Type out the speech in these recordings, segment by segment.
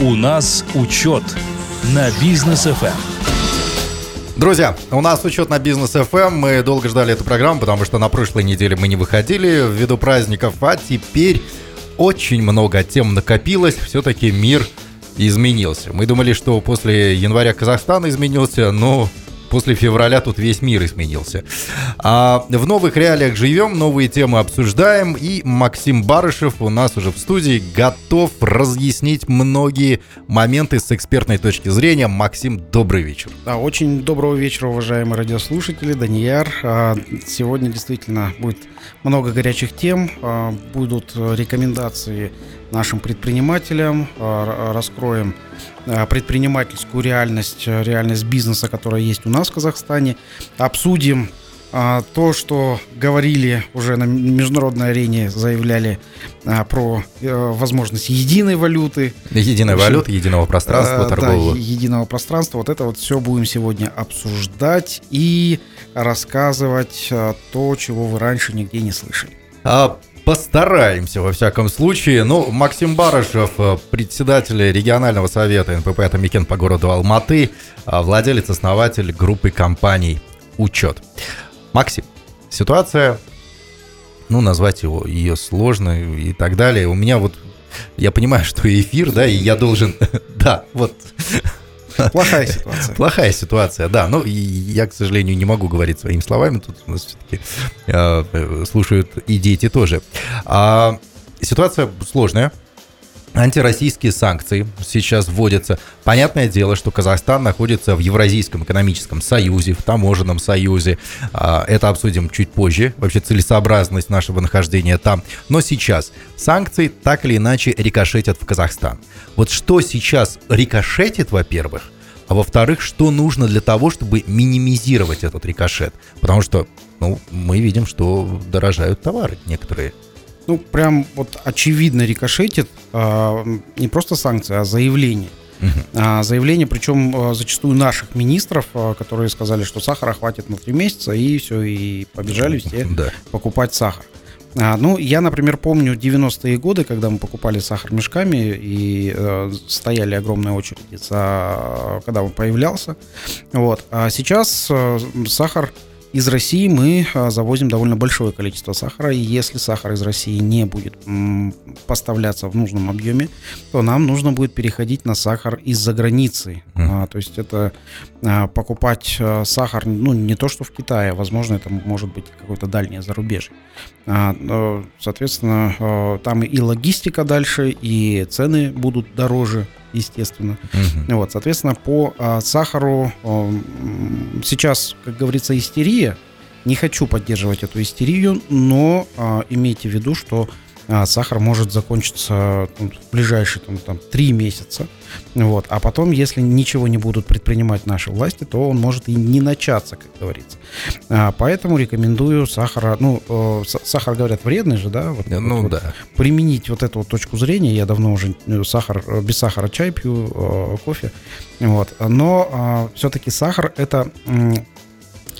У нас учет на бизнес FM. Друзья, у нас учет на бизнес FM. Мы долго ждали эту программу, потому что на прошлой неделе мы не выходили ввиду праздников, а теперь очень много тем накопилось. Все-таки мир изменился. Мы думали, что после января Казахстан изменился, но после февраля тут весь мир изменился. А в новых реалиях живем, новые темы обсуждаем, и Максим Барышев у нас уже в студии готов разъяснить многие моменты с экспертной точки зрения. Максим, добрый вечер. Да, очень доброго вечера, уважаемые радиослушатели. Данияр, а, сегодня действительно будет много горячих тем, а, будут рекомендации нашим предпринимателям, а, раскроем а, предпринимательскую реальность, реальность бизнеса, которая есть у нас в Казахстане, обсудим то, что говорили уже на международной арене, заявляли про э, возможность единой валюты. Единой валюты, единого пространства торгового. Да, единого пространства. Вот это вот все будем сегодня обсуждать и рассказывать то, чего вы раньше нигде не слышали. А Постараемся, во всяком случае. Ну, Максим Барышев, э, председатель регионального совета НПП «Атамикен» по городу Алматы, владелец, основатель группы компаний «Учет». Максим, ситуация, ну, назвать его, ее сложно и так далее. У меня вот, я понимаю, что эфир, да, и я должен, да, вот Плохая ситуация. Плохая ситуация, да. Но я, к сожалению, не могу говорить своими словами. Тут у нас все-таки э, слушают и дети тоже. А, ситуация сложная. Антироссийские санкции сейчас вводятся. Понятное дело, что Казахстан находится в Евразийском экономическом союзе, в таможенном союзе. А, это обсудим чуть позже, вообще целесообразность нашего нахождения там. Но сейчас санкции так или иначе рикошетят в Казахстан. Вот что сейчас рикошетит, во-первых, а во-вторых, что нужно для того, чтобы минимизировать этот рикошет? Потому что ну, мы видим, что дорожают товары некоторые ну, прям вот очевидно рикошетит а, не просто санкции, а заявление. Uh-huh. заявление, причем а, зачастую наших министров, которые сказали, что сахара хватит на три месяца, и все, и побежали все да. покупать сахар. А, ну, я, например, помню 90-е годы, когда мы покупали сахар мешками и э, стояли огромные очереди, за, когда он появлялся. Вот. А сейчас э, сахар из России мы а, завозим довольно большое количество сахара, и если сахар из России не будет поставляться в нужном объеме, то нам нужно будет переходить на сахар из-за границы. Mm. то есть это а, покупать сахар, ну, не то, что в Китае, возможно, это может быть какое-то дальнее зарубежье. Соответственно, там и логистика дальше, и цены будут дороже естественно. Угу. Вот, соответственно, по а, сахару а, сейчас, как говорится, истерия. Не хочу поддерживать эту истерию, но а, имейте в виду, что а, сахар может закончиться ну, в ближайшие там, там, 3 месяца. Вот. А потом, если ничего не будут предпринимать наши власти, то он может и не начаться, как говорится. А, поэтому рекомендую сахара, ну, э, сахар, говорят, вредный же, да? Вот, ну, вот, да. Вот, применить вот эту вот точку зрения. Я давно уже э, сахар, э, без сахара чай пью, кофе. Вот. Но а, все-таки сахар это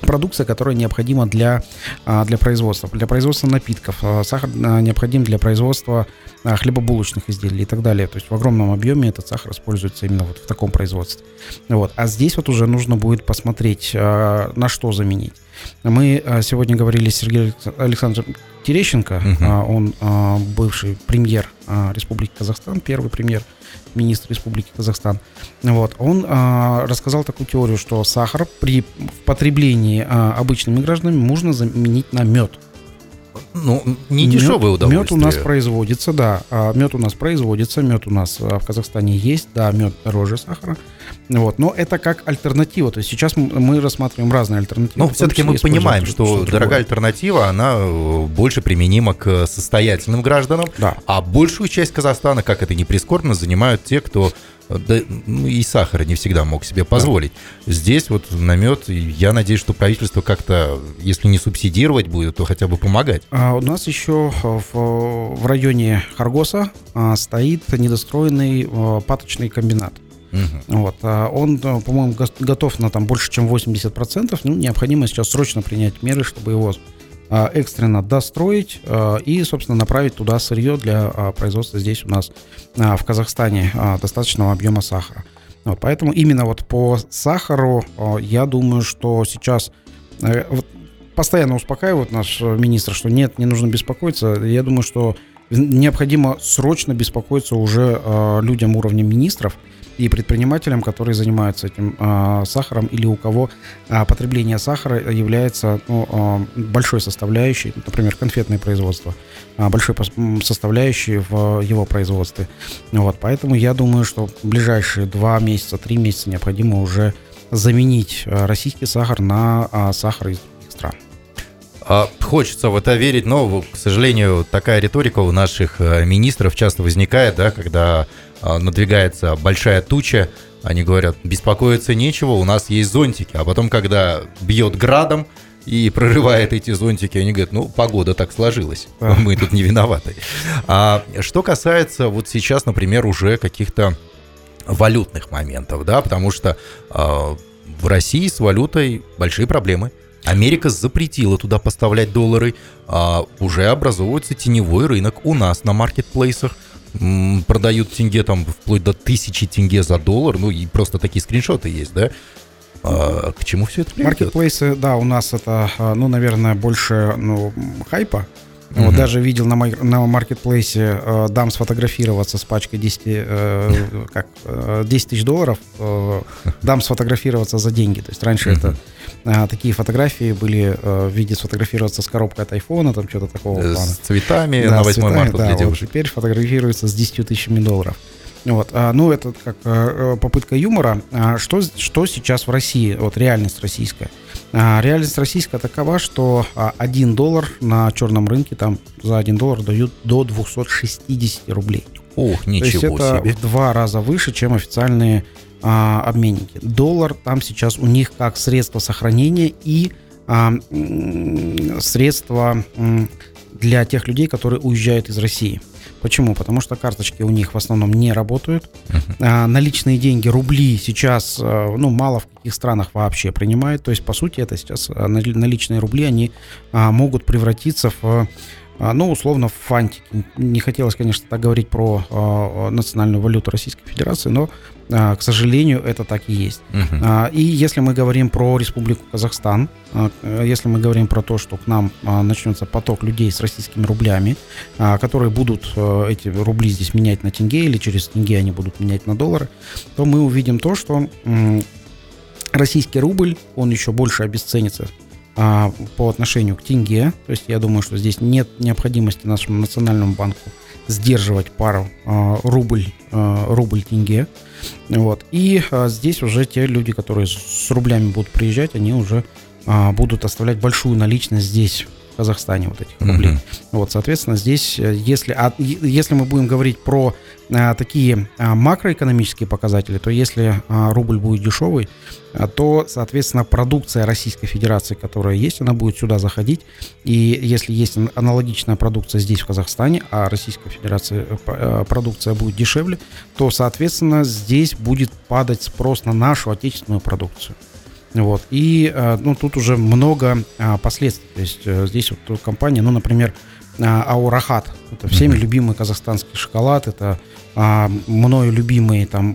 продукция, которая необходима для, а, для производства, для производства напитков. А, сахар а, необходим для производства хлебобулочных изделий и так далее. То есть в огромном объеме этот сахар используется именно вот в таком производстве. Вот. А здесь вот уже нужно будет посмотреть, на что заменить. Мы сегодня говорили с Сергеем Александровичем Терещенко, угу. он бывший премьер Республики Казахстан, первый премьер министр Республики Казахстан. Вот, он а, рассказал такую теорию, что сахар при потреблении а, обычными гражданами можно заменить на мед. Ну, не дешевое мед, удовольствие. Мед у нас производится, да. А, мед у нас производится, мед у нас а, в Казахстане есть, да, мед дороже сахара. Вот, но это как альтернатива. То есть сейчас мы рассматриваем разные альтернативы. Но все-таки мы понимаем, что, что дорогая альтернатива, она э, больше применима к состоятельным гражданам, да. а большую часть Казахстана, как это не прискорбно, занимают те, кто да, ну, и сахара не всегда мог себе позволить. Да. Здесь вот намет, я надеюсь, что правительство как-то, если не субсидировать будет, то хотя бы помогать. А у нас еще в, в районе Харгоса а, стоит недостроенный а, паточный комбинат. Угу. Вот, а он, по-моему, готов на там больше, чем 80%. Ну, необходимо сейчас срочно принять меры, чтобы его а, экстренно достроить а, и, собственно, направить туда сырье для производства здесь у нас в Казахстане достаточного объема сахара. Вот, поэтому именно вот по сахару я думаю, что сейчас э, вот, постоянно успокаивает наш министр, что нет, не нужно беспокоиться. Я думаю, что необходимо срочно беспокоиться уже людям уровня министров, и предпринимателям, которые занимаются этим э, сахаром или у кого э, потребление сахара является ну, э, большой составляющей, например, конфетное производство, э, большой составляющей в его производстве. Вот, поэтому я думаю, что в ближайшие два месяца, три месяца необходимо уже заменить российский сахар на сахар из других стран. Хочется в это верить, но, к сожалению, такая риторика у наших министров часто возникает, да, когда а, надвигается большая туча, они говорят, беспокоиться нечего, у нас есть зонтики. А потом, когда бьет градом и прорывает эти зонтики, они говорят, ну, погода так сложилась, мы тут не виноваты. А что касается вот сейчас, например, уже каких-то валютных моментов, да, потому что э, в России с валютой большие проблемы. Америка запретила туда поставлять доллары, а уже образовывается теневой рынок у нас на маркетплейсах продают тенге там вплоть до тысячи тенге за доллар, ну и просто такие скриншоты есть, да? А, к чему все это приведет? Маркетплейсы, да, у нас это, а, ну, наверное, больше ну, хайпа, Угу. Вот даже видел на, на маркетплейсе э, дам сфотографироваться с пачкой 10, э, как, э, 10 тысяч долларов, э, дам сфотографироваться за деньги. То есть раньше угу. это э, такие фотографии были э, в виде сфотографироваться с коробкой от айфона, там что-то такого с плана. С цветами да, на 8 цветами, марта да, вот теперь фотографируется с 10 тысячами долларов. Вот, а, ну, это как а, попытка юмора. А, что, что сейчас в России, вот реальность российская? А, реальность российская такова, что а, 1 доллар на черном рынке там за 1 доллар дают до 260 рублей. Ох, ничего То есть это себе. в два раза выше, чем официальные а, обменники. Доллар там сейчас у них как средство сохранения и а, средство для тех людей, которые уезжают из России. Почему? Потому что карточки у них в основном не работают. Uh-huh. А, наличные деньги, рубли сейчас, а, ну, мало в каких странах вообще принимают. То есть, по сути, это сейчас а, наличные рубли, они а, могут превратиться в а, ну, условно, в фантики. Не хотелось, конечно, так говорить про э, национальную валюту Российской Федерации, но, э, к сожалению, это так и есть. А, и если мы говорим про Республику Казахстан, э, если мы говорим про то, что к нам начнется поток людей с российскими рублями, которые будут эти рубли здесь менять на тенге или через тенге они будут менять на доллары, то мы увидим то, что российский рубль, он еще больше обесценится а, по отношению к тенге. То есть я думаю, что здесь нет необходимости нашему национальному банку сдерживать пару а, рубль, а, рубль тенге. Вот. И а, здесь уже те люди, которые с рублями будут приезжать, они уже а, будут оставлять большую наличность здесь, в Казахстане вот этих рублей. Mm-hmm. Вот, соответственно, здесь, э, если, а, если мы будем говорить про а, такие а, макроэкономические показатели, то если а, рубль будет дешевый, а, то, соответственно, продукция Российской Федерации, которая есть, она будет сюда заходить. И если есть аналогичная продукция здесь, в Казахстане, а Российская Федерация э, продукция будет дешевле, то, соответственно, здесь будет падать спрос на нашу отечественную продукцию. Вот. И э, ну, тут уже много а, последствий. То есть э, здесь вот компания, ну, например, а, Аурахат. Это всеми mm-hmm. любимый казахстанский шоколад. Это а, мною любимые там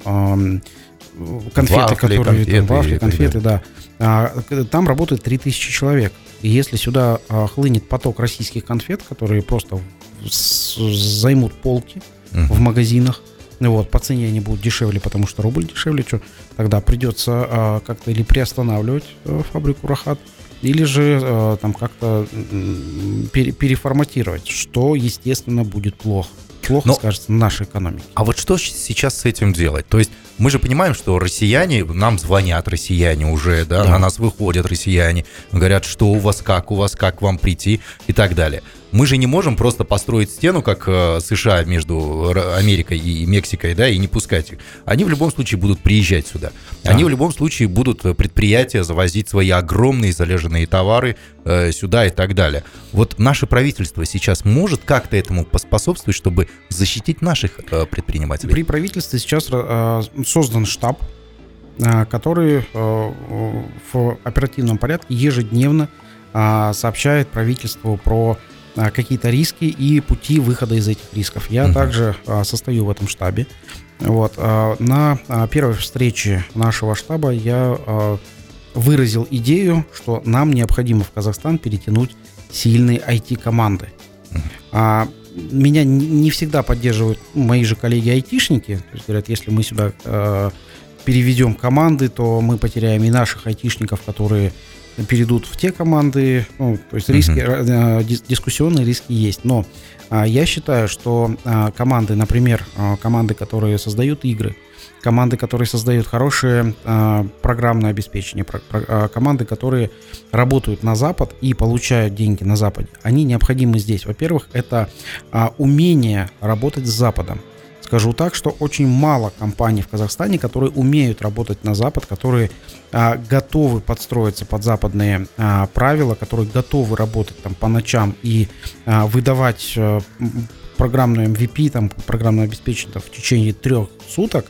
конфеты, вафли, которые конфеты, там, вафли, конфеты, да. да. Там работает 3000 человек. И если сюда хлынет поток российских конфет, которые просто займут полки uh-huh. в магазинах, вот, по цене они будут дешевле, потому что рубль дешевле, что тогда придется а, как-то или приостанавливать а, фабрику Рахат, или же а, там как-то пере, переформатировать, что, естественно, будет плохо плохо Но, скажется нашей экономике. А вот что сейчас с этим делать? То есть мы же понимаем, что россияне, нам звонят россияне уже, да, да. на нас выходят россияне, говорят, что у вас как, у вас как, вам прийти и так далее. Мы же не можем просто построить стену, как э, США между Америкой и Мексикой, да, и не пускать их. Они в любом случае будут приезжать сюда. Да. Они в любом случае будут э, предприятия завозить свои огромные залеженные товары э, сюда и так далее. Вот наше правительство сейчас может как-то этому поспособствовать, чтобы защитить наших э, предпринимателей? При правительстве сейчас э, создан штаб, э, который э, в оперативном порядке ежедневно сообщает правительству про какие-то риски и пути выхода из этих рисков. Я угу. также состою в этом штабе. Вот. На первой встрече нашего штаба я выразил идею, что нам необходимо в Казахстан перетянуть сильные IT-команды. А, меня не всегда поддерживают мои же коллеги-айтишники. Говорят, если мы сюда э, переведем команды, то мы потеряем и наших айтишников, которые перейдут в те команды. Ну, то есть риски, uh-huh. дискуссионные риски есть. Но э, я считаю, что э, команды, например, э, команды, которые создают игры, команды, которые создают хорошее программное обеспечение, команды, которые работают на Запад и получают деньги на Западе, они необходимы здесь. Во-первых, это умение работать с Западом. Скажу так, что очень мало компаний в Казахстане, которые умеют работать на Запад, которые а, готовы подстроиться под западные а, правила, которые готовы работать там по ночам и а, выдавать а, программную MVP, там программное обеспечение там, в течение трех суток.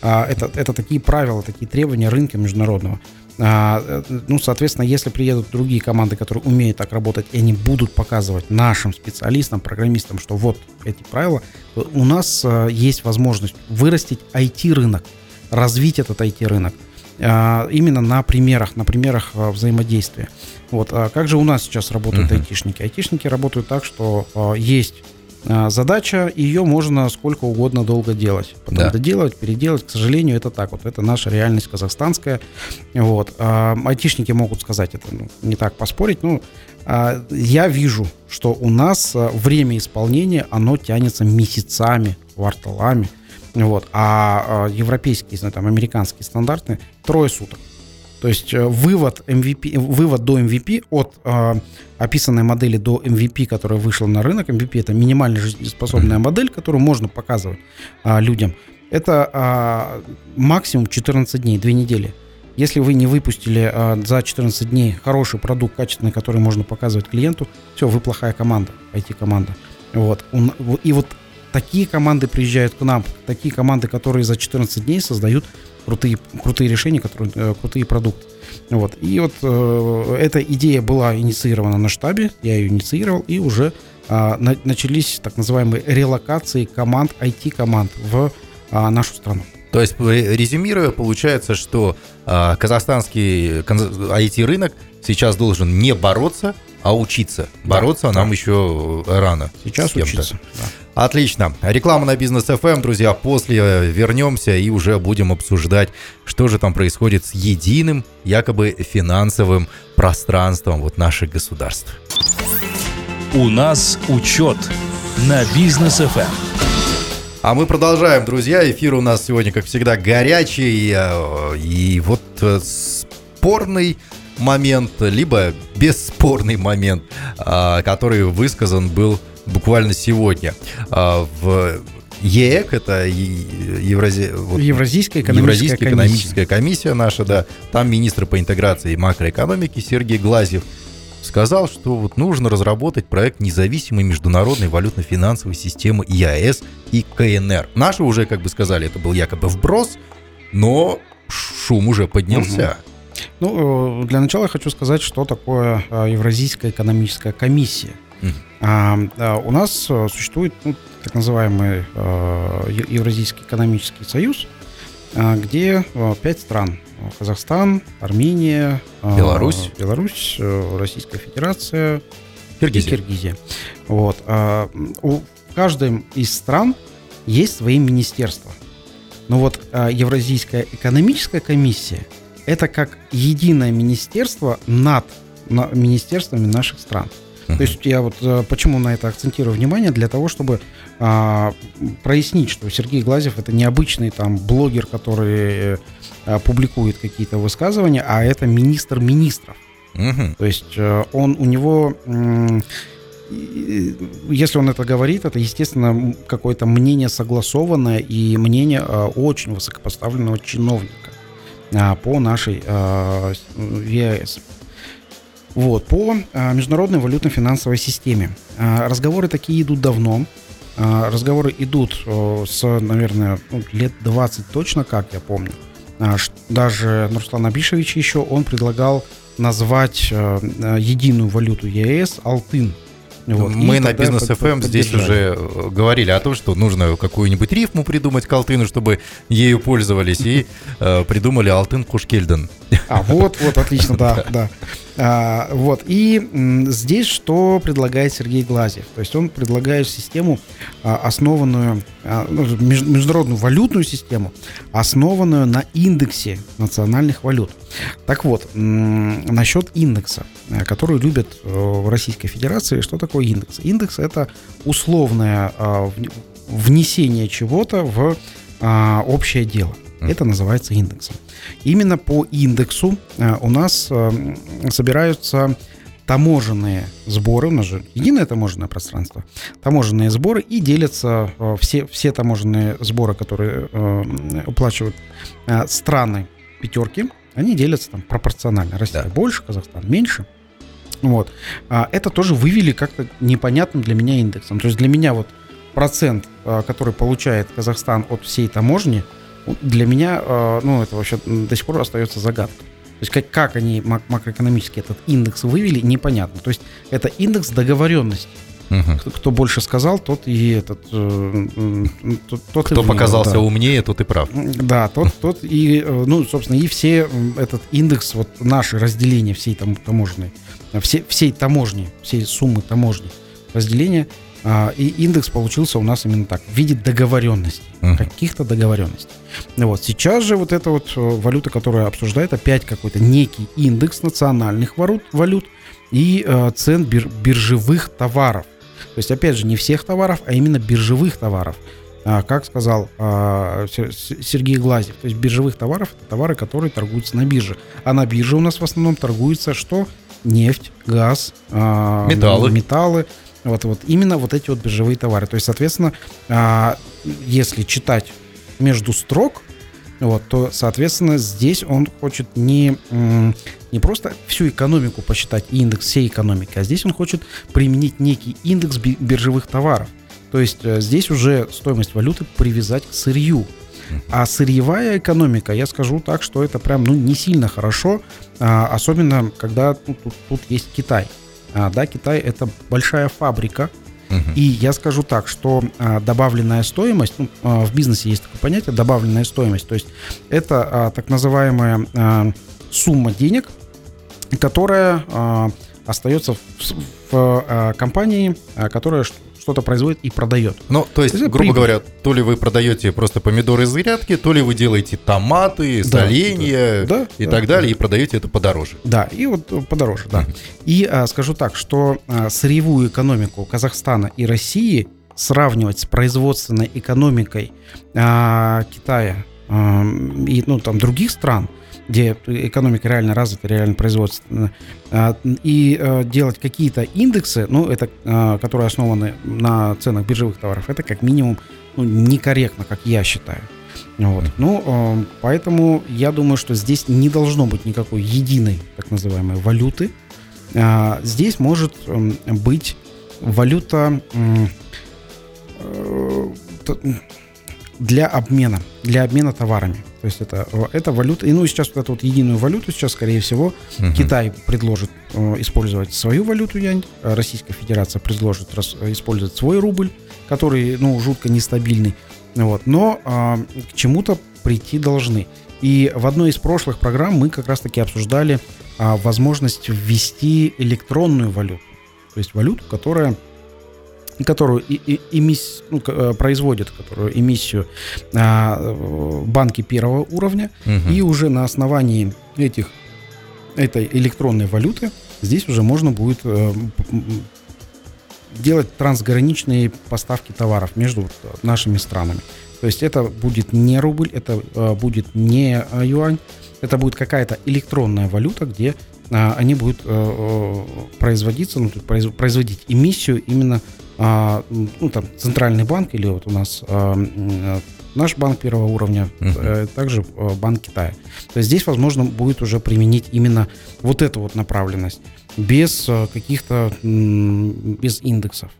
А, это, это такие правила, такие требования рынка международного. А, э, ну, соответственно, если приедут другие команды, которые умеют так работать, и они будут показывать нашим специалистам, программистам, что вот эти правила, у нас а, есть возможность вырастить IT-рынок, развить этот IT-рынок а, именно на примерах, на примерах взаимодействия. Вот. А как же у нас сейчас работают uh-huh. айтишники? Айтишники работают так, что есть задача, ее можно сколько угодно долго делать. Потом да. доделать, переделать. К сожалению, это так вот. Это наша реальность казахстанская. Вот. А, айтишники могут сказать это, ну, не так поспорить. Ну, а, я вижу, что у нас а, время исполнения, оно тянется месяцами, кварталами. Вот. А, а европейские, там, американские стандарты трое суток. То есть э, вывод, MVP, вывод до MVP от э, описанной модели до MVP, которая вышла на рынок, MVP это минимально жизнеспособная модель, которую можно показывать э, людям, это э, максимум 14 дней, 2 недели. Если вы не выпустили э, за 14 дней хороший продукт, качественный, который можно показывать клиенту, все, вы плохая команда, IT-команда. Вот. И вот такие команды приезжают к нам, такие команды, которые за 14 дней создают крутые, крутые решения, которые, э, крутые продукты. Вот. И вот э, эта идея была инициирована на штабе, я ее инициировал, и уже э, на, начались так называемые релокации команд, IT-команд в э, нашу страну. То есть, резюмируя, получается, что э, казахстанский IT-рынок сейчас должен не бороться, а учиться. Бороться да, нам да. еще рано. Сейчас учиться. Да. Отлично. Реклама на бизнес FM, друзья. После вернемся и уже будем обсуждать, что же там происходит с единым, якобы финансовым пространством вот наших государств. У нас учет на бизнес FM. А мы продолжаем, друзья. Эфир у нас сегодня, как всегда, горячий. Э, и вот э, спорный момент, либо бесспорный момент, э, который высказан был буквально сегодня. А, в ЕЭК, это Еврази... вот, Евразийская экономическая, Евразийская экономическая комиссия. наша, да, там министр по интеграции и макроэкономики Сергей Глазьев сказал, что вот нужно разработать проект независимой международной валютно-финансовой системы ИАС и КНР. Наши уже, как бы сказали, это был якобы вброс, но шум уже поднялся. Ну, э, для начала я хочу сказать, что такое э, Евразийская экономическая комиссия. А, у нас э, существует ну, так называемый а, Евразийский экономический союз, а, где а, пять стран. Казахстан, Армения, Беларусь, Беларусь Российская Федерация Киргизия. Киргизия. Вот. А, у каждой из стран есть свои министерства. Но вот а, Евразийская экономическая комиссия – это как единое министерство над министерствами наших стран. То есть я вот э, почему на это акцентирую внимание, для того, чтобы а, прояснить, что Сергей Глазев это необычный там блогер, который а, публикует какие-то высказывания, а это министр министров. Угу. То есть а, он у него если он это говорит, это, естественно, какое-то мнение согласованное и мнение э, очень высокопоставленного чиновника э, по нашей э, ВИАС. Вот, по а, международной валютно-финансовой системе. А, разговоры такие идут давно. А, разговоры идут с, наверное, ну, лет 20 точно, как я помню. Даже Нурслан Абишевич еще, он предлагал назвать единую валюту ЕС Алтын. Вот. Мы на бизнес FM здесь уже э, говорили о том, что нужно какую-нибудь рифму придумать к Алтыну, чтобы ею пользовались, и э, придумали Алтын Кушкельден. А, вот, вот, отлично, да, да. А, вот, и м, здесь что предлагает Сергей Глазьев? То есть он предлагает систему, а, основанную, а, ну, международную валютную систему, основанную на индексе национальных валют. Так вот, насчет индекса, э, который любят э, в Российской Федерации, что такое индекс? Индекс это условное а, внесение чего-то в а, общее дело. Это называется индексом. Именно по индексу э, у нас собираются таможенные сборы, у нас же единое таможенное пространство, таможенные сборы и делятся все, все таможенные сборы, которые уплачивают страны пятерки, они делятся там пропорционально. Россия да. больше, Казахстан меньше. Вот. А это тоже вывели как-то непонятным для меня индексом. То есть для меня вот процент, который получает Казахстан от всей таможни, для меня, э, ну, это вообще до сих пор остается загадкой. То есть как, как они макроэкономически этот индекс вывели, непонятно. То есть это индекс договоренности. Угу. Кто, кто больше сказал, тот и этот... Э, тот, тот кто и показался да. умнее, тот и прав. Да, тот, тот и, э, ну, собственно, и все этот индекс, вот наше разделение всей там таможенной, все, всей таможни, всей суммы таможни, разделение а, и индекс получился у нас именно так, в виде договоренностей, uh-huh. каких-то договоренностей. Вот. Сейчас же вот эта вот э, валюта, которая обсуждает, опять какой-то некий индекс национальных валют, валют и э, цен бир, биржевых товаров. То есть, опять же, не всех товаров, а именно биржевых товаров. А, как сказал а, Сергей Глазев, то есть биржевых товаров это товары, которые торгуются на бирже. А на бирже у нас в основном торгуется что? Нефть, газ, а, металлы. металлы вот, вот именно вот эти вот биржевые товары. То есть, соответственно, если читать между строк, вот, то, соответственно, здесь он хочет не, не просто всю экономику посчитать, индекс всей экономики, а здесь он хочет применить некий индекс биржевых товаров. То есть э, здесь уже стоимость валюты привязать к сырью. А сырьевая экономика, я скажу так, что это прям ну, не сильно хорошо, а, особенно когда ну, тут, тут есть Китай. А, да, Китай это большая фабрика, И я скажу так, что а, добавленная стоимость, ну, а, в бизнесе есть такое понятие добавленная стоимость, то есть это а, так называемая а, сумма денег, которая а, остается в, в а, компании, а, которая что-то производит и продает. Ну, то есть, то есть грубо прибыль. говоря, то ли вы продаете просто помидоры из грядки, то ли вы делаете томаты, да, соленья да, и да, так далее, да. и продаете это подороже. Да, и вот подороже, да. И а, скажу так, что а, сырьевую экономику Казахстана и России сравнивать с производственной экономикой а, Китая а, и ну, там, других стран – где экономика реально развита, реально производственная, а, и а, делать какие-то индексы, ну, это, а, которые основаны на ценах биржевых товаров, это как минимум ну, некорректно, как я считаю. Вот. Ну, поэтому я думаю, что здесь не должно быть никакой единой, так называемой, валюты. Здесь может быть валюта э, для обмена, для обмена товарами. То есть это, это валюта. И ну, сейчас вот эту вот единую валюту сейчас, скорее всего, угу. Китай предложит э, использовать свою валюту юань, а Российская Федерация предложит рас, использовать свой рубль, который, ну, жутко нестабильный. Вот. Но э, к чему-то прийти должны. И в одной из прошлых программ мы как раз-таки обсуждали э, возможность ввести электронную валюту. То есть валюту, которая которую и, и, эмисс, ну, э, производят, которую эмиссию а, банки первого уровня, угу. и уже на основании этих этой электронной валюты здесь уже можно будет э, делать трансграничные поставки товаров между нашими странами. То есть это будет не рубль, это э, будет не э, юань, это будет какая-то электронная валюта, где они будут э, э производиться, ну, производить эмиссию именно а, ну, там, центральный банк или вот у нас а, а наш банк первого уровня, uh-huh. также а, банк Китая. То есть здесь возможно будет уже применить именно вот эту вот направленность без а, каких-то без индексов.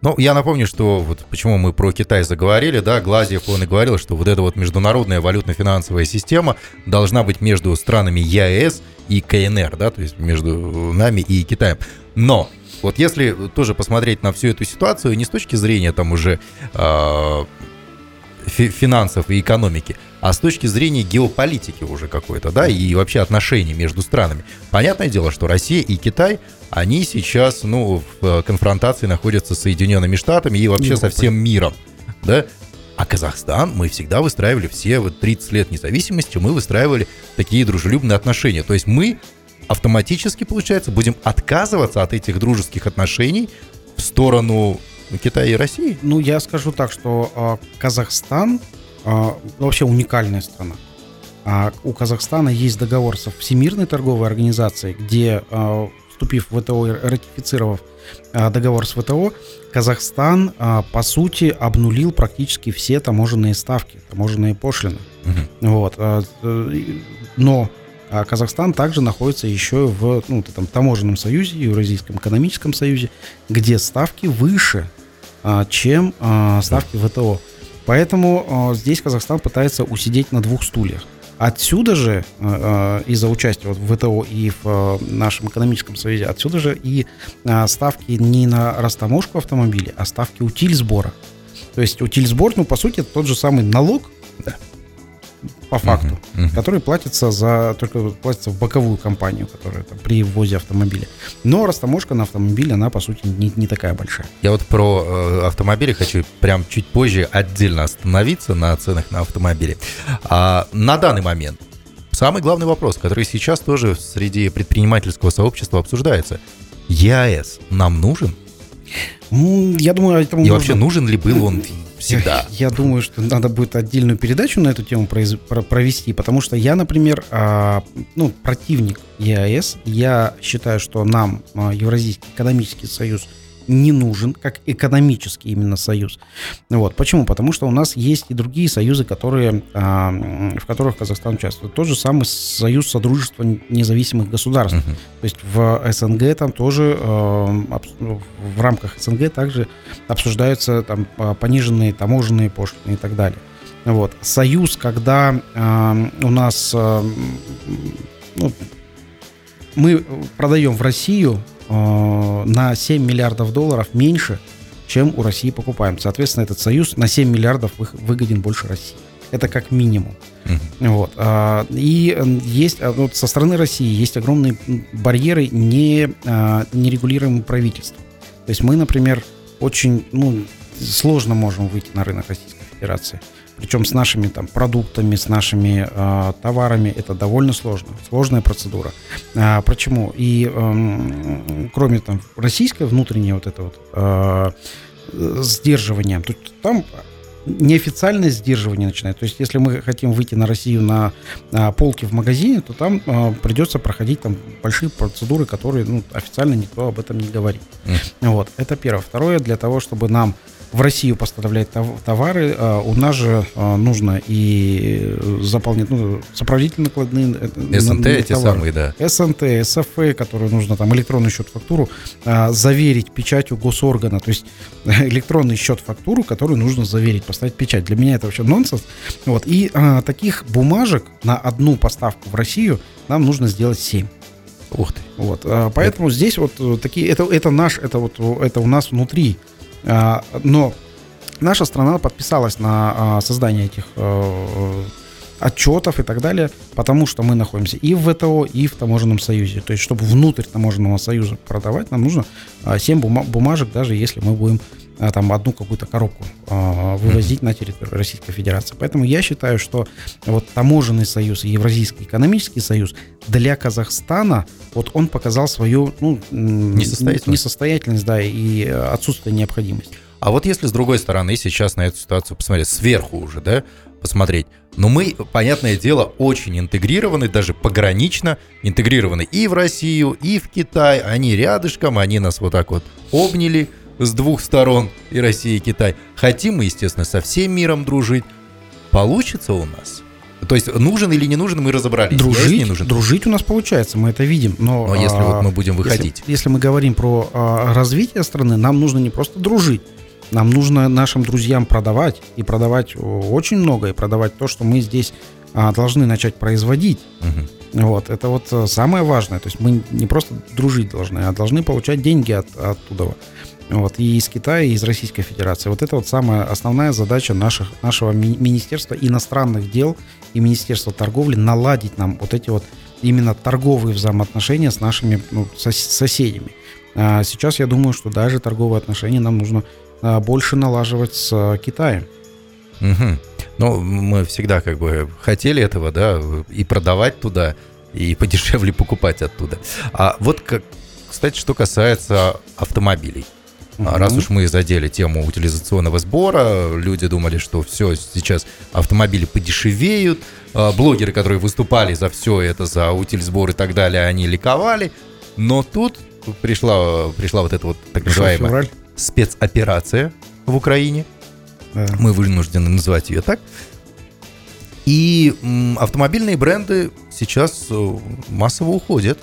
Ну, я напомню, что вот почему мы про Китай заговорили, да, Глазьев, он и говорил, что вот эта вот международная валютно-финансовая система должна быть между странами ЕАЭС и КНР, да, то есть между нами и Китаем. Но вот если тоже посмотреть на всю эту ситуацию не с точки зрения там уже э, финансов и экономики, а с точки зрения геополитики уже какой-то, да, и вообще отношений между странами. Понятное дело, что Россия и Китай, они сейчас, ну, в конфронтации находятся с Соединенными Штатами и вообще со всем миром, да. А Казахстан мы всегда выстраивали все вот 30 лет независимости, мы выстраивали такие дружелюбные отношения. То есть мы автоматически, получается, будем отказываться от этих дружеских отношений в сторону Китая и России? Ну, я скажу так, что э, Казахстан э, вообще уникальная страна. А у Казахстана есть договор со Всемирной торговой организацией, где, э, вступив в ВТО и ратифицировав договор с ВТО, Казахстан, по сути, обнулил практически все таможенные ставки, таможенные пошлины. Угу. Вот. Э, но а Казахстан также находится еще в ну, там, таможенном союзе, Евразийском экономическом союзе, где ставки выше, а, чем а, ставки ВТО. Поэтому здесь Казахстан пытается усидеть на двух стульях. Отсюда же, из-за участия в ВТО и в нашем экономическом союзе, отсюда же и ставки не на растаможку автомобилей, а ставки утиль сбора. То есть утиль сбор, ну, по сути, это тот же самый налог, да по факту, uh-huh, uh-huh. который платится за только платится в боковую компанию, которая там, при ввозе автомобиля. Но растаможка на автомобиле, она по сути не, не такая большая. Я вот про э, автомобили хочу прям чуть позже отдельно остановиться на ценах на автомобили. А, на данный момент самый главный вопрос, который сейчас тоже среди предпринимательского сообщества обсуждается. ЕАЭС нам нужен? Я думаю, этому И нужно... вообще нужен ли был он всегда. Я думаю, что надо будет отдельную передачу на эту тему провести, потому что я, например, а, ну, противник ЕАЭС. Я считаю, что нам а, Евразийский экономический союз не нужен, как экономический именно союз. Вот. Почему? Потому что у нас есть и другие союзы, которые, а, в которых Казахстан участвует. Тот же самый союз Содружества независимых государств. Uh-huh. То есть в СНГ там тоже, а, в рамках СНГ также обсуждаются там пониженные таможенные пошлины и так далее. Вот. Союз, когда э, у нас э, ну, мы продаем в Россию на 7 миллиардов долларов меньше, чем у России покупаем. Соответственно, этот союз на 7 миллиардов выгоден больше России. Это как минимум. Uh-huh. Вот. А, и есть а, вот со стороны России есть огромные барьеры не, а, нерегулируемым правительством. То есть мы, например, очень ну, сложно можем выйти на рынок Российской Федерации причем с нашими там продуктами, с нашими э, товарами, это довольно сложно, сложная процедура. А, почему? И э, кроме там российской внутренней вот это вот э, сдерживания, тут там неофициальное сдерживание начинает. То есть, если мы хотим выйти на Россию на, на полки в магазине, то там э, придется проходить там большие процедуры, которые ну, официально никто об этом не говорит. Mm. Вот, это первое. Второе, для того, чтобы нам в Россию поставлять товары, а у нас же а, нужно и заполнять, ну, сопроводительные накладные э, СНТ эти самые, да. СНТ, СФ, которые нужно там электронный счет фактуру а, заверить печатью госоргана, то есть электронный счет фактуру, который нужно заверить, поставить печать. Для меня это вообще нонсенс. Вот. И а, таких бумажек на одну поставку в Россию нам нужно сделать 7. Ух ты. Вот, поэтому это... здесь вот э, такие, это, это наш, это вот, это у нас внутри а, но наша страна подписалась на а, создание этих э, отчетов и так далее, потому что мы находимся и в ВТО, и в таможенном союзе. То есть, чтобы внутрь таможенного союза продавать, нам нужно 7 а, бумажек, даже если мы будем там одну какую-то коробку вывозить на территорию Российской Федерации. Поэтому я считаю, что вот таможенный союз и Евразийский экономический союз для Казахстана, вот он показал свою ну, несостоятельность. несостоятельность, да, и отсутствие необходимости. А вот если с другой стороны сейчас на эту ситуацию посмотреть, сверху уже, да, посмотреть, но мы, понятное дело, очень интегрированы, даже погранично интегрированы и в Россию, и в Китай. Они рядышком, они нас вот так вот обняли, с двух сторон, и Россия, и Китай. Хотим мы, естественно, со всем миром дружить. Получится у нас? То есть нужен или не нужен, мы разобрались. Дружить, если не нужен. дружить у нас получается, мы это видим. Но, Но если а, вот мы будем если- выходить. Если, мы говорим про а, развитие страны, нам нужно не просто дружить, нам нужно нашим друзьям продавать и продавать очень много и продавать то, что мы здесь а, должны начать производить. Мгм. Вот это вот э, самое важное. То есть мы не просто дружить должны, а должны получать деньги от, оттуда. Вот, и из Китая, и из Российской Федерации. Вот это вот самая основная задача наших, нашего ми- Министерства иностранных дел и Министерства торговли наладить нам вот эти вот именно торговые взаимоотношения с нашими ну, сос- соседями. А сейчас я думаю, что даже торговые отношения нам нужно а, больше налаживать с а, Китаем. Мгм. Ну, мы всегда как бы хотели этого, да, и продавать туда, и подешевле покупать оттуда. А вот, как, кстати, что касается автомобилей. А Раз уж мы задели тему утилизационного сбора, люди думали, что все, сейчас автомобили подешевеют, а, блогеры, которые выступали за все это, за утильсбор и так далее, они ликовали, но тут пришла, пришла вот эта вот так называемая февраль. спецоперация в Украине, Да. мы вынуждены называть ее так. И автомобильные бренды сейчас э, массово уходят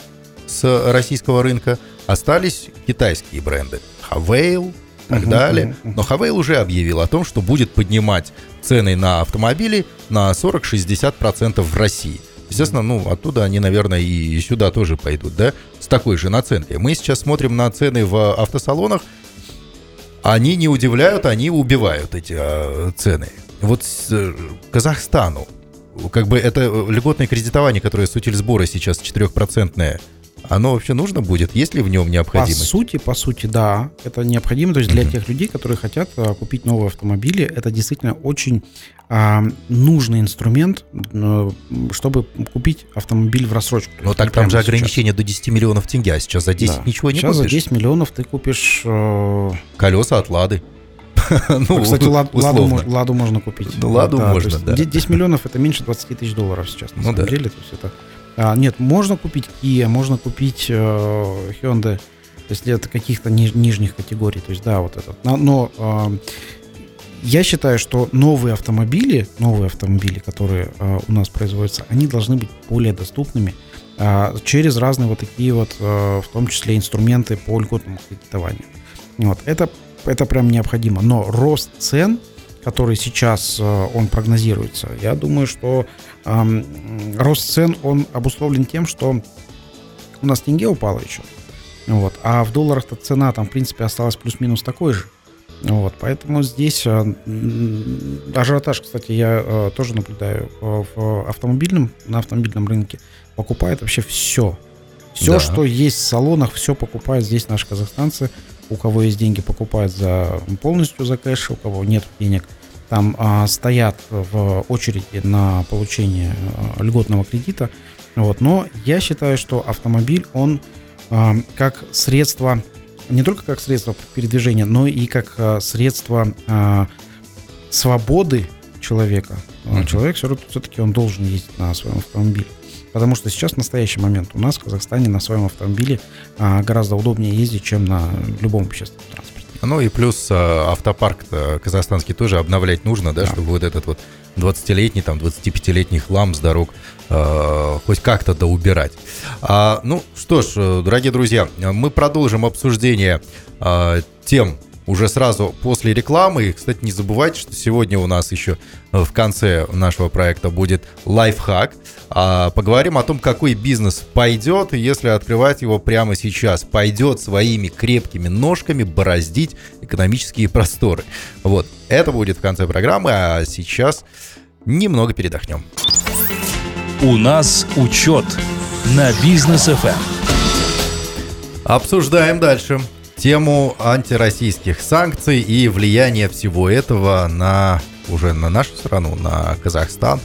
с российского рынка. Остались китайские бренды. Хавейл и так Мгм, далее. мгм. Но Хавейл уже объявил о том, что будет поднимать цены на автомобили на 40-60% в России. Естественно, ну, оттуда они, наверное, и сюда тоже пойдут, да, с такой же наценкой. Мы сейчас смотрим на цены в автосалонах, они не удивляют, они убивают эти а, цены. Вот с, э, Казахстану, как бы это э, льготное кредитование, которое с утильсбора сейчас 4%, оно вообще нужно будет? Есть ли в нем По необходимость? сути, по сути, да, это необходимо. То есть для Мгм. тех людей, которые хотят а, купить новые автомобили, это действительно очень а, нужный инструмент, э, чтобы купить автомобиль в рассрочку. Но так там же сейчас. ограничение до 10 миллионов тенге, а сейчас за 10 Да. ничего не Сейчас купишь. за 10 миллионов ты купишь... э, Колеса от Лады. Ну, кстати, Лад- Ладу, Ладу можно купить. Ну, Ладу то можно, да. 10 10 миллионов это меньше 20 тысяч долларов сейчас, на Ну самом да. деле. То есть это, а, нет, можно купить Kia, можно купить э, Hyundai, если это каких-то ни- нижних категорий. То есть, да, вот это. Но, но, а, я считаю, что новые автомобили, новые автомобили, которые а, у нас производятся, они должны быть более доступными а, через разные вот такие вот, а, в том числе инструменты по льготному кредитованию. Вот. Это, это прям необходимо. Но рост цен, который сейчас э, он прогнозируется, я думаю, что ам, рост цен, он обусловлен тем, что у нас тенге упала еще. Вот. А в долларах-то цена там, в принципе, осталась плюс-минус такой же. Вот, поэтому здесь э, ажиотаж, кстати, я э, тоже наблюдаю э, в автомобильном, на автомобильном рынке. Покупают вообще все. Все, Да. что есть в салонах, все покупают здесь наши казахстанцы. У кого есть деньги, покупают за полностью за кэш, у кого нет денег, там а, стоят в очереди на получение а, льготного кредита. Вот. Но я считаю, что автомобиль, он а, как средство, не только как средство передвижения, но и как а, средство а, свободы человека. Мгм. Человек все, все-таки он должен ездить на своем автомобиле. Потому что сейчас в настоящий момент у нас в Казахстане на своем автомобиле а, гораздо удобнее ездить, чем на любом общественном транспорте. Ну и плюс а, автопарк казахстанский тоже обновлять нужно, да, Да. чтобы вот этот вот 20-летний, там, 25-летний хлам с дорог а, хоть как-то доубирать. А, ну что ж, э, дорогие друзья, мы продолжим обсуждение а, тем уже сразу после рекламы. И, кстати, не забывайте, что сегодня у нас еще э, в конце нашего проекта будет лайфхак. А, Поговорим о том, какой бизнес пойдет, если открывать его прямо сейчас. Пойдет своими крепкими ножками бороздить экономические просторы. Вот, это будет в конце программы, а сейчас немного передохнем. У нас учет на бизнес Эм. FM. Обсуждаем дальше тему антироссийских санкций и влияние всего этого на уже на нашу страну, на Казахстан.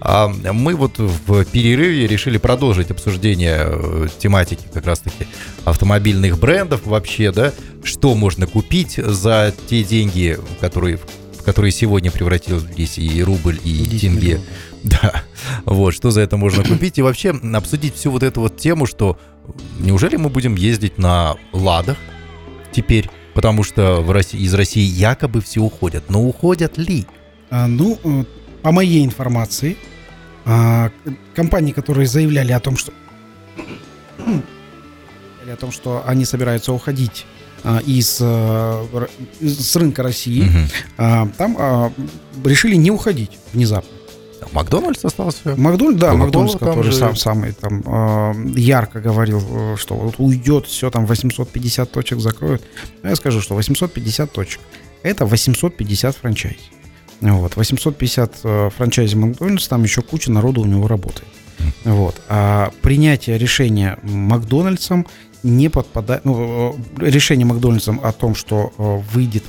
А Мы вот в перерыве решили продолжить обсуждение э, тематики как раз-таки автомобильных брендов вообще, да, что можно купить за те деньги, которые, которые сегодня превратились и рубль, и 10 тенге. Да, вот, что за это можно купить. И вообще обсудить всю вот эту вот тему, что неужели мы будем ездить на «Ладах» теперь? Потому что в России, из России якобы все уходят. Но уходят ли? А, ну, э, по моей информации, А, компании, которые заявляли о том, что о том, что они собираются уходить а, из, а, с рынка России, угу. а, там а, решили не уходить внезапно. Макдональдс остался? Макдональдс, да, Макдональдс, который же... сам, самый там э, ярко говорил, э, что вот уйдет, все там 850 точек закроют. Но я скажу, что 850 точек это 850 франчайз. Вот, 850 э, франчайзи Макдональдс, там еще куча народу у него работает. Вот. А принятие решения Макдональдсом не подпадает, ну, э, решение Макдональдсом о том, что э, выйдет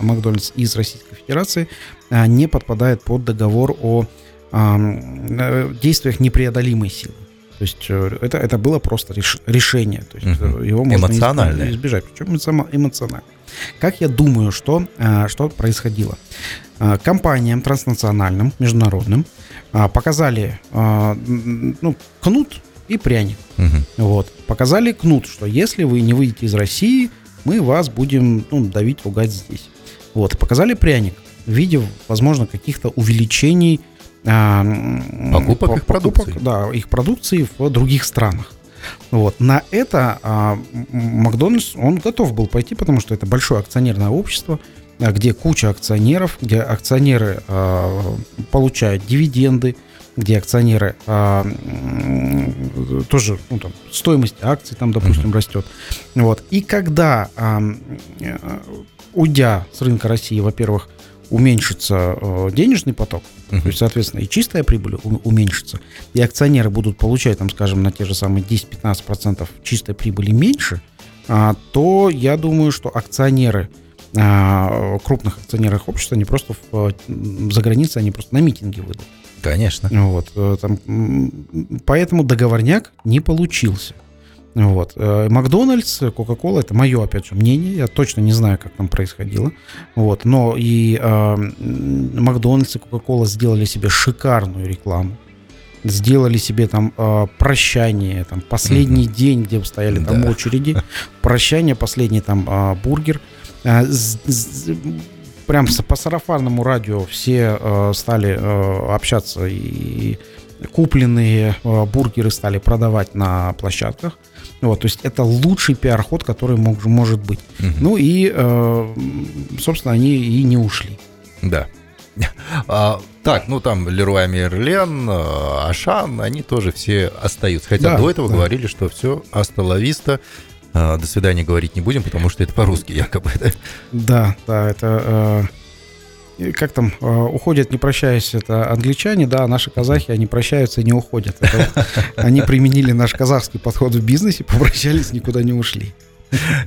Макдональдс из Российской Федерации, э, не подпадает под договор о действиях непреодолимой силы. То есть это, это было просто реш, решение. То есть угу. его можно эмоционально избежать. Причем эмоционально. Как я думаю, что, что происходило? Компаниям транснациональным, международным показали ну, кнут и пряник. Угу. Вот. Показали кнут, что если вы не выйдете из России, мы вас будем ну, давить, ругать здесь. Вот. Показали пряник в виде, возможно, каких-то увеличений а, покупок, их покупок продукции. Да, их продукции в других странах. Вот. На это а, Макдональдс, он готов был пойти, потому что это большое акционерное общество, а, где куча акционеров, где акционеры а, получают дивиденды, где акционеры а, тоже, ну, там, стоимость акций там, допустим, uh-huh. растет. Вот. И когда, а, уйдя с рынка России, во-первых, уменьшится э, денежный поток, uh-huh. то есть, соответственно, и чистая прибыль уменьшится, и акционеры будут получать, там, скажем, на те же самые 10-15% чистой прибыли меньше, а, то я думаю, что акционеры а, крупных акционерных обществ, они просто в, за границей, они просто на митинги выйдут. Конечно. Вот, э, там, поэтому договорняк не получился. Вот. Э, Макдональдс, Кока-Кола, это мое, опять же, мнение. Я точно не знаю, как там происходило. Вот. Но и э, Макдональдс и Кока-Кола сделали себе шикарную рекламу. Сделали себе там э, прощание, там последний mm-hmm. день, где стояли там да. очереди, прощание, последний там э, бургер. Э, прям по сарафарному радио все э, стали э, общаться и купленные э, бургеры стали продавать на площадках. Вот, то есть это лучший пиар-ход, который мог, может быть. Угу. Ну и, э, собственно, они и не ушли. Да. А, так, ну там Леруа Мерлен, э, Ашан, они тоже все остаются. Хотя да, до этого да. говорили, что все, астоловиста, а, до свидания говорить не будем, потому что это по-русски якобы. Да, да это... Э, как там, э, уходят не прощаясь, это англичане, да, а наши казахи, они прощаются и не уходят. Это, они применили наш казахский подход в бизнесе, попрощались, никуда не ушли.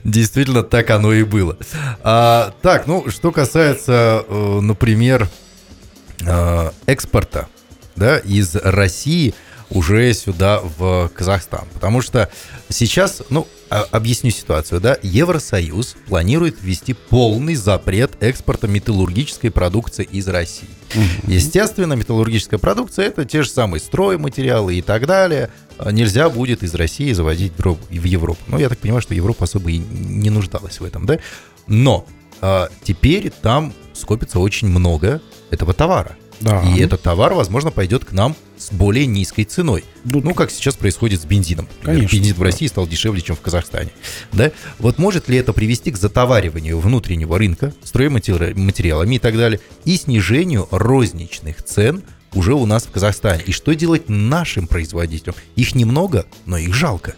Действительно, так оно и было. А, так, ну, что касается, э, например, экспорта да, из России уже сюда, в Казахстан. Потому что сейчас, ну, а, объясню ситуацию, да, Евросоюз планирует ввести полный запрет экспорта металлургической продукции из России. Угу. Естественно, металлургическая продукция это те же самые стройматериалы и так далее. А, нельзя будет из России завозить в Европу. Ну, я так понимаю, что Европа особо и не нуждалась в этом, да. Но а, теперь там скопится очень много этого товара. Да. И этот товар, возможно, пойдет к нам с более низкой ценой. Ну, ну как сейчас происходит с бензином. Конечно, Бензин в России стал дешевле, чем в Казахстане. Да? Вот может ли это привести к затовариванию внутреннего рынка стройматериалами и так далее, и снижению розничных цен уже у нас в Казахстане? И что делать нашим производителям? Их немного, но их жалко.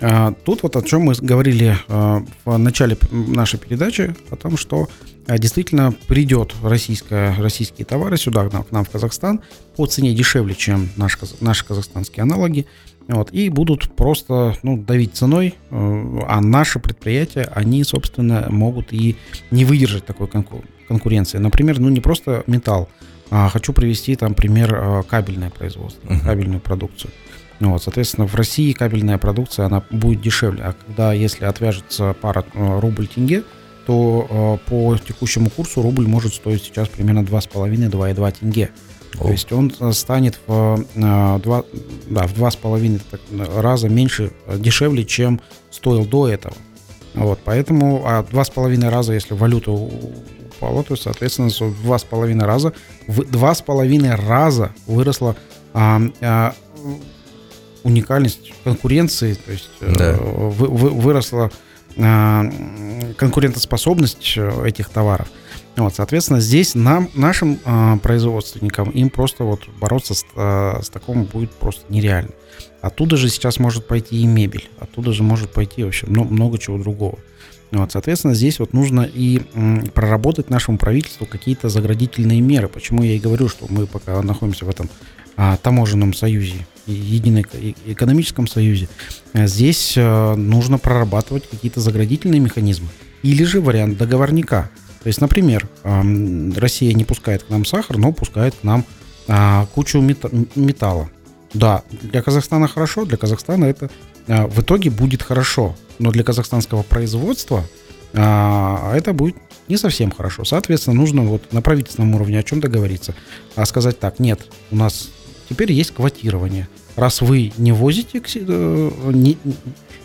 А, тут вот о чем мы говорили а, в начале нашей передачи, о том, что а, действительно придет российская, российские товары сюда, к нам, в Казахстан, по цене дешевле, чем наш, наши казахстанские аналоги, вот, и будут просто ну, давить ценой, а наши предприятия, они, собственно, могут и не выдержать такой конкуренции. Например, ну не просто металл, а хочу привести там пример кабельное производство, uh-huh. кабельную продукцию. Вот, соответственно, в России кабельная продукция, она будет дешевле. А когда, если отвяжется пара э, рубль-тенге, то э, по текущему курсу рубль может стоить сейчас примерно 2,5-2,2 тенге. О. То есть он э, станет в, э, 2, да, в 2,5 раза меньше, э, дешевле, чем стоил до этого. Вот, поэтому а 2,5 раза, если валюту упало, то соответственно, в два с половиной раза, в два с половиной раза выросла а, а, уникальность конкуренции, то есть э, да. вы, вы, выросла а, конкурентоспособность э, этих товаров. Вот, соответственно, здесь нам, нашим а, производственникам, им просто вот бороться с, а, с таким будет просто нереально. Оттуда же сейчас может пойти и мебель, оттуда же может пойти вообще много, много чего другого. Вот, соответственно, здесь вот нужно и м, проработать нашему правительству какие-то заградительные меры. Почему я и говорю, что мы пока находимся в этом а, таможенном союзе, едином экономическом союзе, а здесь а, нужно прорабатывать какие-то заградительные механизмы. Или же вариант договорника. То есть, например, Россия не пускает к нам сахар, но пускает к нам а, кучу металла. Да, для Казахстана хорошо, для Казахстана это а, в итоге будет хорошо но для казахстанского производства а, это будет не совсем хорошо. Соответственно, нужно вот на правительственном уровне о чем договориться, а сказать так, нет, у нас теперь есть квотирование. Раз вы не возите, э, не,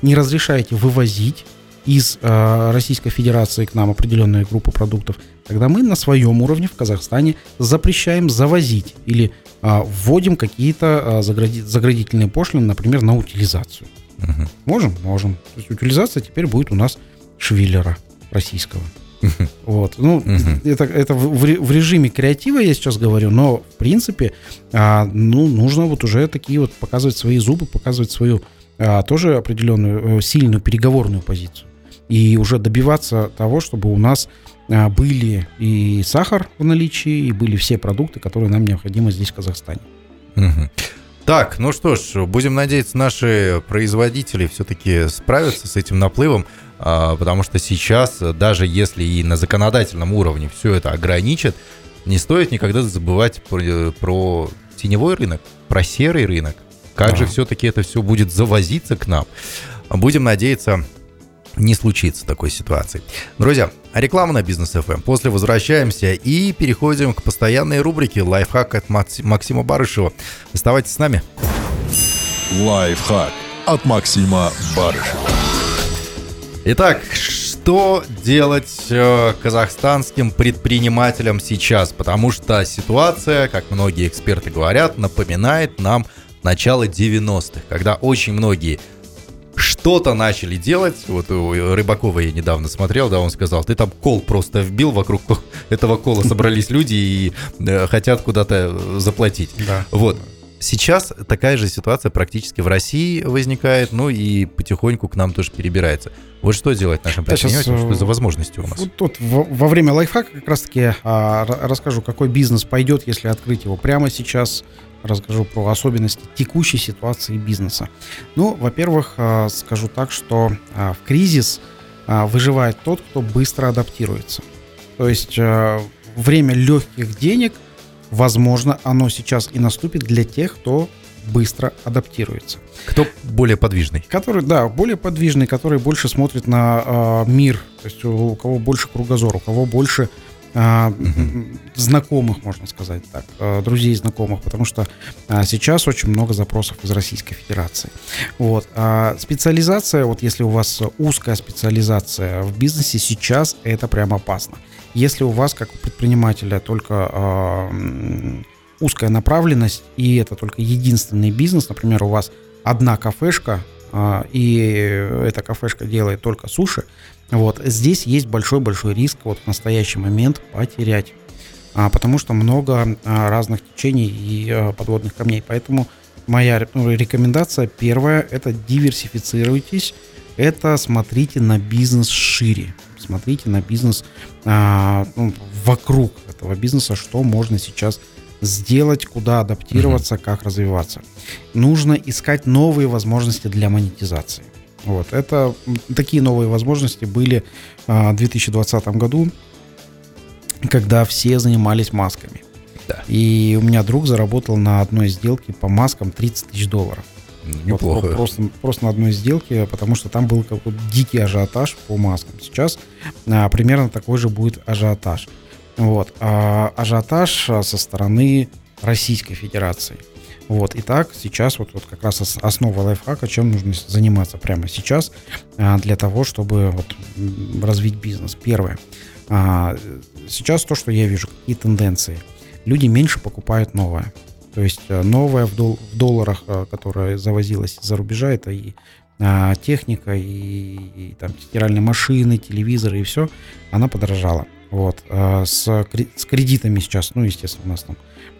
не разрешаете вывозить из э, Российской Федерации к нам определенные группы продуктов, тогда мы на своем уровне в Казахстане запрещаем завозить или э, вводим какие-то э, заградительные пошлины, например, на утилизацию. Угу. Можем? Можем. То есть утилизация теперь будет у нас швиллера российского. Вот. Ну, это, это в, в режиме креатива я сейчас говорю, но в принципе, а, ну, нужно вот уже такие вот показывать свои зубы, показывать свою а, тоже определенную э, сильную переговорную позицию. И уже добиваться того, чтобы у нас а, были и сахар в наличии, и были все продукты, которые нам необходимы здесь, в Казахстане. Угу. Так, ну что ж, будем надеяться, наши производители все-таки справятся с этим наплывом, потому что сейчас, даже если и на законодательном уровне все это ограничит, не стоит никогда забывать про, про теневой рынок, про серый рынок. Как да. же все-таки это все будет завозиться к нам? Будем надеяться, не случится такой ситуации. Друзья, реклама на бизнес FM. Эм. После возвращаемся и переходим к постоянной рубрике «Лайфхак» от Максима Барышева. Оставайтесь с нами. Лайфхак от Максима Барышева. Итак, что делать э, казахстанским предпринимателям сейчас? Потому что ситуация, как многие эксперты говорят, напоминает нам начало 90-х, когда очень многие что-то начали делать. Вот у Рыбакова я недавно смотрел, да, он сказал, ты там кол просто вбил, вокруг этого кола собрались люди и э, хотят куда-то заплатить. Да. Вот. Сейчас такая же ситуация практически в России возникает, ну и потихоньку к нам тоже перебирается. Вот что делать нашим предпринимателям, что за возможности у нас? Вот тут во время лайфхака как раз-таки а, расскажу, какой бизнес пойдет, если открыть его прямо сейчас расскажу про особенности текущей ситуации бизнеса. Ну, во-первых, а, скажу так, что а, в кризис а, выживает тот, кто быстро адаптируется. То есть время легких денег, возможно, оно сейчас и наступит для тех, кто быстро адаптируется. Кто более подвижный? Который, да, более подвижный, который больше смотрит на э, мир, то есть у, у кого больше кругозор, у кого больше угу. знакомых, можно сказать так, а, друзей знакомых, потому что а, сейчас очень много запросов из Российской Федерации. Вот. А специализация, вот если у вас узкая специализация в бизнесе, сейчас это прям опасно. Если у вас, как у предпринимателя, только э, узкая направленность, и это только единственный бизнес, например, у вас одна кафешка, э, и эта кафешка делает только суши, вот здесь есть большой-большой риск вот в настоящий момент потерять, а, потому что много разных течений и подводных камней. Поэтому моя ну, рекомендация первая – это диверсифицируйтесь, это смотрите на бизнес шире, смотрите на бизнес а, ну, вокруг этого бизнеса, что можно сейчас сделать, куда адаптироваться, mm-hmm. как развиваться. Нужно искать новые возможности для монетизации. Вот, это такие новые возможности были а, в 2020 году, когда все занимались масками. Да. И у меня друг заработал на одной сделке по маскам 30 тысяч долларов. Неплохо. Вот, просто, просто на одной сделке, потому что там был какой-то дикий ажиотаж по маскам. Сейчас а, примерно такой же будет ажиотаж. Вот. А, ажиотаж а, со стороны Российской Федерации. Вот, итак, сейчас вот, вот как раз основа лайфхака, чем нужно заниматься прямо сейчас а, для того, чтобы вот развить бизнес. Первое. А, сейчас то, что я вижу, какие тенденции. Люди меньше покупают новое. То есть э, новое в, дол- в долларах, э, которое завозилось за рубежа, это и а, техника, и, и там стиральные машины, телевизоры и все, она подорожала. Вот. А, с, с кредитами сейчас, ну, естественно, у нас там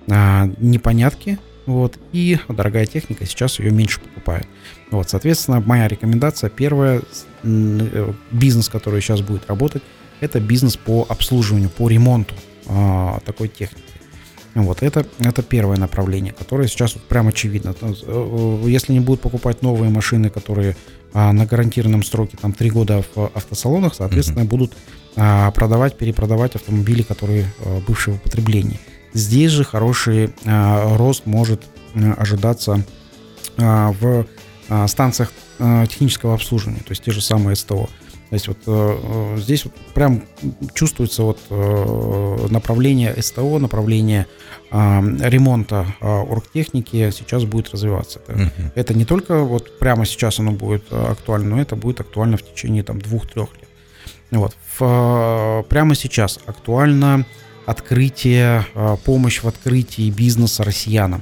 а, непонятки, вот, и дорогая техника, сейчас ее меньше покупают. Вот, соответственно, моя рекомендация, первая, бизнес, который сейчас будет работать, это бизнес по обслуживанию, по ремонту а, такой техники. Вот это, это первое направление, которое сейчас вот прям очевидно. Э, э, если не будут покупать новые машины, которые а, на гарантированном сроке там три года в автосалонах, соответственно, mm-hmm. будут а, продавать, перепродавать автомобили, которые а, бывшие в употреблении. Здесь же хороший а, рост может а, ожидаться а, в а, станциях а, технического обслуживания, то есть те же самые СТО. То есть вот э, здесь вот прям чувствуется вот э, направление СТО, направление э, ремонта э, оргтехники сейчас будет развиваться. Это, uh-huh. это не только вот прямо сейчас оно будет актуально, но это будет актуально в течение там двух-трех лет. Вот. В, прямо сейчас актуально открытие, помощь в открытии бизнеса россиянам.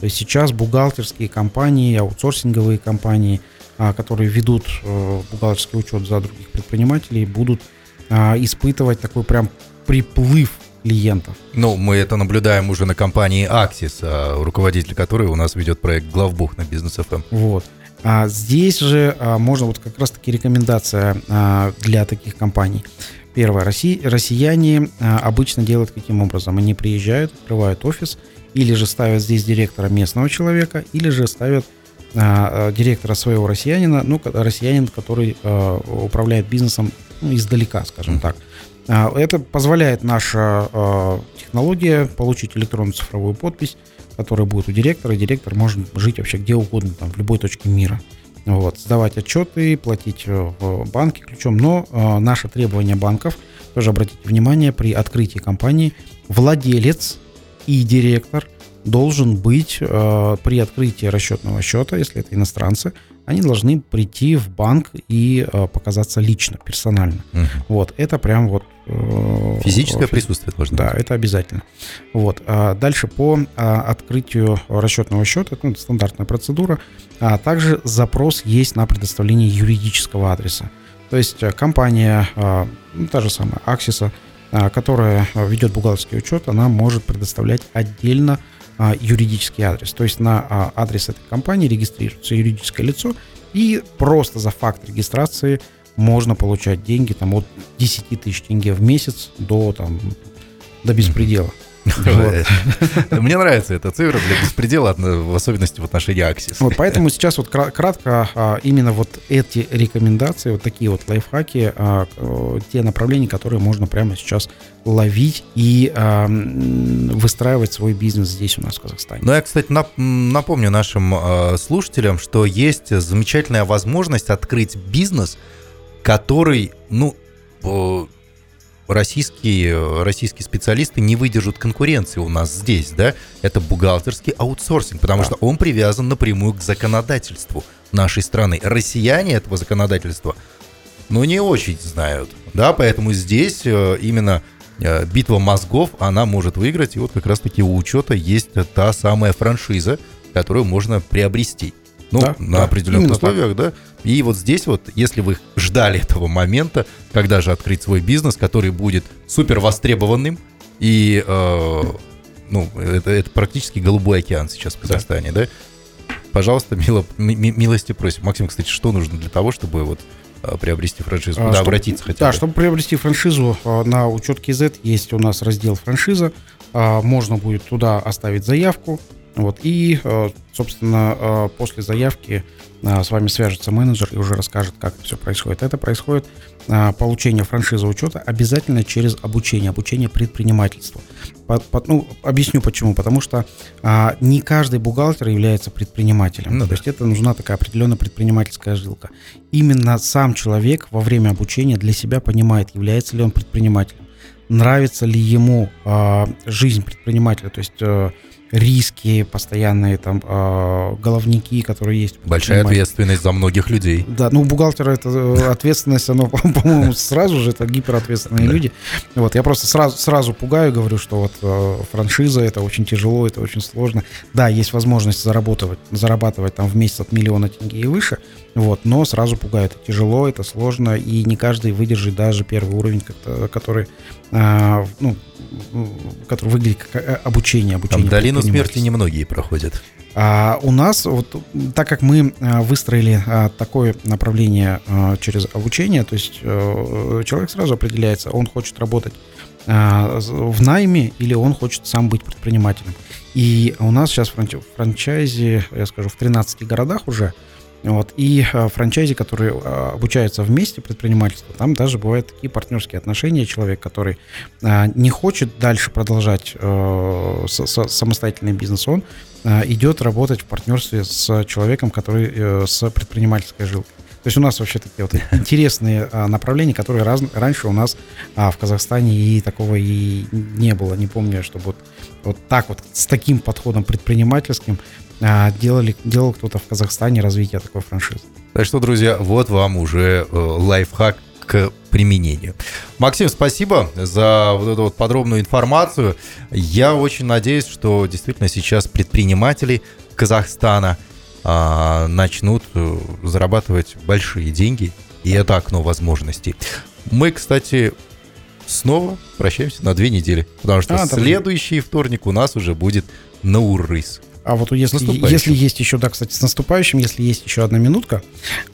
То есть сейчас бухгалтерские компании, аутсорсинговые компании – которые ведут э, бухгалтерский учет за других предпринимателей, будут а, испытывать такой прям приплыв клиентов. Ну, мы это наблюдаем уже на компании Axis, а, руководитель которой у нас ведет проект Главбух на бизнес FM. Вот. А здесь же а, можно вот как раз-таки рекомендация а, для таких компаний. Первое. Росси, россияне а, обычно делают каким образом? Они приезжают, открывают офис, или же ставят здесь директора местного человека, или же ставят а, директора своего россиянина, ну, россиянин, который а, управляет бизнесом ну, издалека, скажем так. А, это позволяет наша технология получить электронную цифровую подпись, которая будет у директора, и директор может жить вообще где угодно, там, в любой точке мира. Вот, сдавать отчеты, платить э, в банке ключом. Но э, наше требование банков, тоже обратите внимание, при открытии компании владелец и директор должен быть э, при открытии расчетного счета, если это иностранцы, они должны прийти в банк и э, показаться лично, персонально. Угу. Вот, это прям вот... Э, Физическое присутствие должно Да, быть. это обязательно. Вот. А дальше по а, открытию расчетного счета, ну, это стандартная процедура, а также запрос есть на предоставление юридического адреса. То есть э, компания, а, ну, та же самая Аксиса, а, которая ведет бухгалтерский учет, она может предоставлять отдельно а, юридический адрес. То есть на а, адрес этой компании регистрируется юридическое лицо, и просто за факт регистрации можно получать деньги там, от 10 тысяч тенге в месяц до, там, до беспредела. Мне нравится эта цифра для беспредела, в особенности в отношении Axis. Вот поэтому сейчас вот кратко а, именно вот эти рекомендации, вот такие вот лайфхаки, а, те направления, которые можно прямо сейчас ловить и а, выстраивать свой бизнес здесь у нас в Казахстане. Ну, я, кстати, напомню нашим слушателям, что есть замечательная возможность открыть бизнес, который, ну, российские, российские специалисты не выдержат конкуренции у нас здесь, да, это бухгалтерский аутсорсинг, потому да. что он привязан напрямую к законодательству нашей страны. Россияне этого законодательства, ну, не очень знают, да, поэтому здесь э, именно э, битва мозгов, она может выиграть, и вот как раз-таки у учета есть та самая франшиза, которую можно приобрести. Ну, да, на да, определенных условиях, так. да. И вот здесь вот, если вы ждали этого момента, когда же открыть свой бизнес, который будет супер востребованным, и, э, ну, это, это практически голубой океан сейчас в Казахстане, да, да? пожалуйста, мило, милости просим. Максим, кстати, что нужно для того, чтобы вот э, приобрести франшизу? Куда а, чтобы, обратиться хотя бы? Да, чтобы приобрести франшизу э, на учет KZ есть у нас раздел франшиза. А, можно будет туда оставить заявку. Вот, и, э, собственно, после заявки а, с вами свяжется менеджер и уже расскажет, как это все происходит. Это происходит получение франшизы учета обязательно через обучение, обучение предпринимательству. По, по, ну, объясню почему. Потому что а, не каждый бухгалтер является предпринимателем. Ну, То да. есть это нужна такая определенная предпринимательская жилка. Именно сам человек во время обучения для себя понимает, является ли он предпринимателем, нравится ли ему а, жизнь предпринимателя. То есть риски постоянные, там, э, головники, которые есть. Большая ответственность за многих людей. Да, ну, бухгалтера это э, ответственность, оно, по-моему, сразу же, это гиперответственные люди. Вот, я просто сразу, сразу пугаю, говорю, что вот э, франшиза, это очень тяжело, это очень сложно. Да, есть возможность заработать, зарабатывать там в месяц от миллиона тенге и выше, вот, но сразу пугаю, это тяжело, это сложно, и не каждый выдержит даже первый уровень, который, ну, который выглядит как обучение. обучение Там долину смерти немногие проходят. А у нас, вот, так как мы а, выстроили а, такое направление а, через обучение, то есть а, человек сразу определяется, он хочет работать а, в найме или он хочет сам быть предпринимателем. И у нас сейчас в франчайзе, я скажу, в 13 городах уже, вот, и э, франчайзи, которые э, обучаются вместе предпринимательству, там даже бывают такие партнерские отношения. Человек, который э, не хочет дальше продолжать самостоятельный бизнес, он идет работать в партнерстве с человеком, который с предпринимательской жилкой. То есть у нас вообще такие вот интересные направления, которые раз, раньше у нас а, в Казахстане и такого и не было. Не помню, чтобы вот, вот так вот с таким подходом предпринимательским делали, делал кто-то в Казахстане развитие такой франшизы. Так что, друзья, вот вам уже э, лайфхак к применению. Максим, спасибо за вот эту вот подробную информацию. Я очень надеюсь, что действительно сейчас предприниматели Казахстана а, начнут э, зарабатывать большие деньги, и это окно возможностей. Мы, кстати, снова прощаемся на две недели, потому что а, следующий вторник у нас уже будет Науррыс. А вот если, если есть еще, да, кстати, с наступающим, если есть еще одна минутка,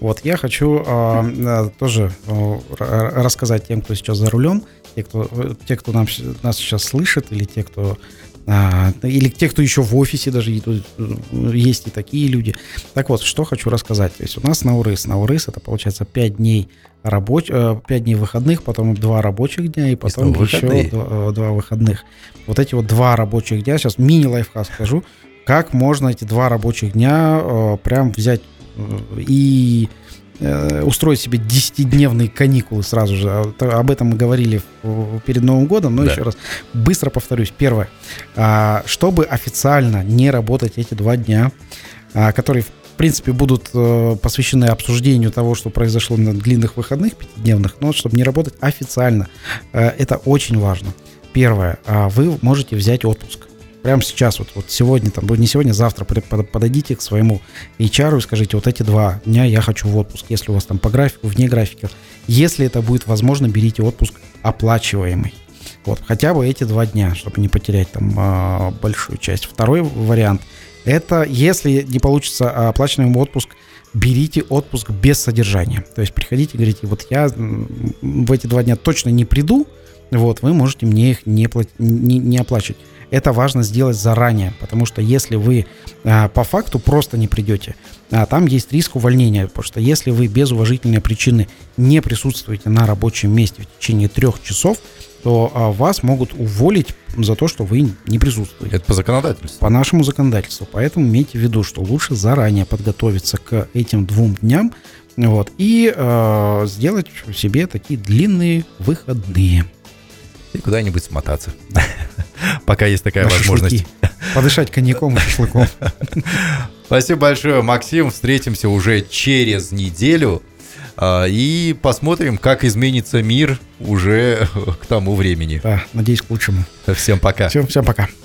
вот я хочу э, тоже э, рассказать тем, кто сейчас за рулем, те, кто, те, кто нам, нас сейчас слышит, или те, кто а, или те, кто еще в офисе даже есть и такие люди. Так вот, что хочу рассказать. То есть у нас на УРЫС. На УРЫС это получается 5 дней рабоч... 5 э, дней выходных, потом 2 рабочих дня и потом и еще 2, 2 выходных. Вот эти вот 2 рабочих дня, сейчас мини-лайфхак скажу, как можно эти два рабочих дня э, прям взять э, и э, устроить себе 10-дневные каникулы сразу же. А, об этом мы говорили перед Новым годом, но да. еще раз быстро повторюсь. Первое. А, чтобы официально не работать эти два дня, а, которые в принципе, будут посвящены обсуждению того, что произошло на длинных выходных пятидневных, но чтобы не работать официально. это очень важно. Первое. вы можете взять отпуск прямо сейчас, вот, вот сегодня, там, не сегодня, завтра подойдите к своему HR и скажите, вот эти два дня я хочу в отпуск, если у вас там по графику, вне графика. Если это будет возможно, берите отпуск оплачиваемый. Вот, хотя бы эти два дня, чтобы не потерять там а, большую часть. Второй вариант – это если не получится оплачиваемый отпуск, берите отпуск без содержания. То есть приходите и говорите, вот я в эти два дня точно не приду, вот, вы можете мне их не, плат... не, не оплачивать это важно сделать заранее, потому что если вы а, по факту просто не придете, а, там есть риск увольнения, потому что если вы без уважительной причины не присутствуете на рабочем месте в течение трех часов, то а, вас могут уволить за то, что вы не присутствуете. Это по законодательству? По нашему законодательству. Поэтому имейте в виду, что лучше заранее подготовиться к этим двум дням вот, и э, сделать себе такие длинные выходные. И куда-нибудь смотаться. Пока есть такая возможность. Подышать коньяком и шашлыком. Спасибо большое, Максим. Встретимся уже через неделю. А, и посмотрим, как изменится мир уже к тому времени. Да, надеюсь, к лучшему. Всем пока. Всем, всем пока.